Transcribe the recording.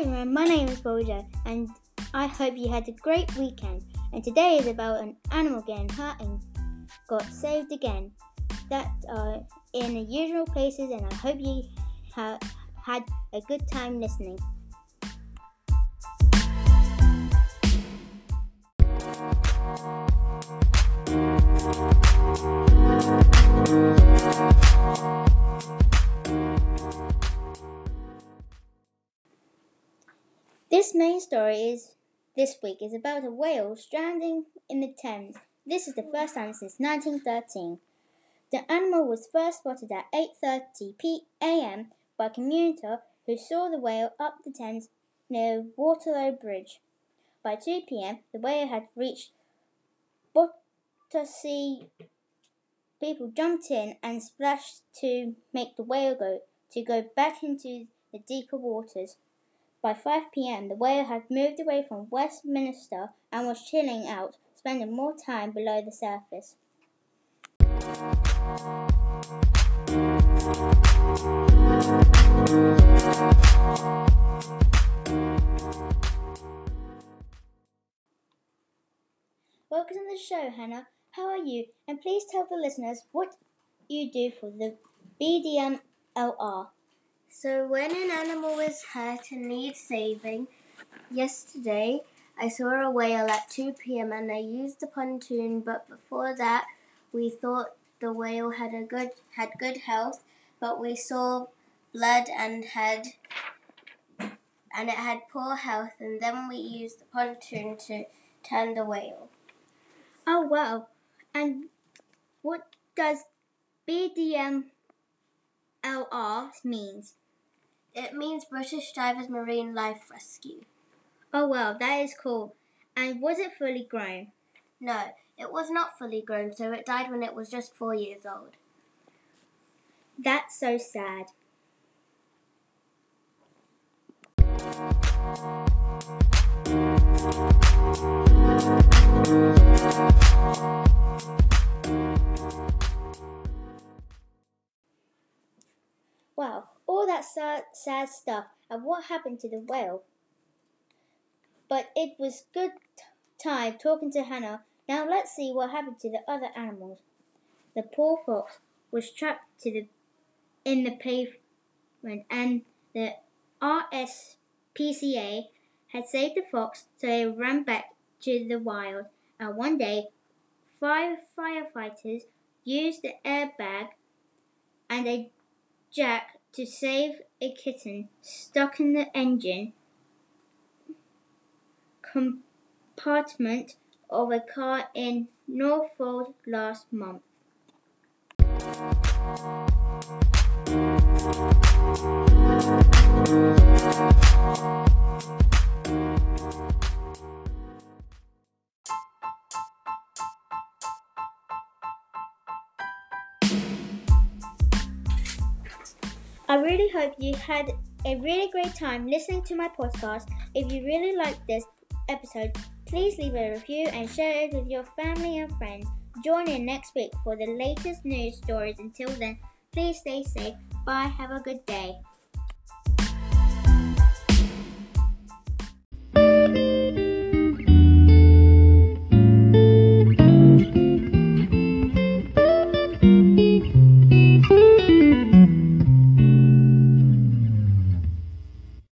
Hi everyone, my name is Bojo and I hope you had a great weekend. And today is about an animal getting hurt and got saved again. That are uh, in the usual places and I hope you ha- had a good time listening. This main story is this week is about a whale stranding in the Thames. This is the first time since 1913. The animal was first spotted at 8:30 p.m. by a commuter who saw the whale up the Thames near Waterloo Bridge. By 2 p.m., the whale had reached Battersea. People jumped in and splashed to make the whale go to go back into the deeper waters. By 5 pm, the whale had moved away from Westminster and was chilling out, spending more time below the surface. Welcome to the show, Hannah. How are you? And please tell the listeners what you do for the BDMLR. So, when an animal is hurt and needs saving, yesterday I saw a whale at 2 pm and I used the pontoon, but before that, we thought the whale had a good had good health, but we saw blood and had and it had poor health, and then we used the pontoon to turn the whale. Oh wow! And what does BDMLR means? It means British Divers Marine Life Rescue. Oh wow, that is cool. And was it fully grown? No, it was not fully grown, so it died when it was just four years old. That's so sad. That sad, sad stuff and what happened to the whale. But it was good time talking to Hannah. Now let's see what happened to the other animals. The poor fox was trapped to the in the pavement and the RSPCA had saved the fox so it ran back to the wild. And one day, five firefighters used the airbag and a Jack to save a kitten stuck in the engine compartment of a car in Norfolk last month. I really hope you had a really great time listening to my podcast. If you really liked this episode, please leave a review and share it with your family and friends. Join in next week for the latest news stories. Until then, please stay safe. Bye. Have a good day.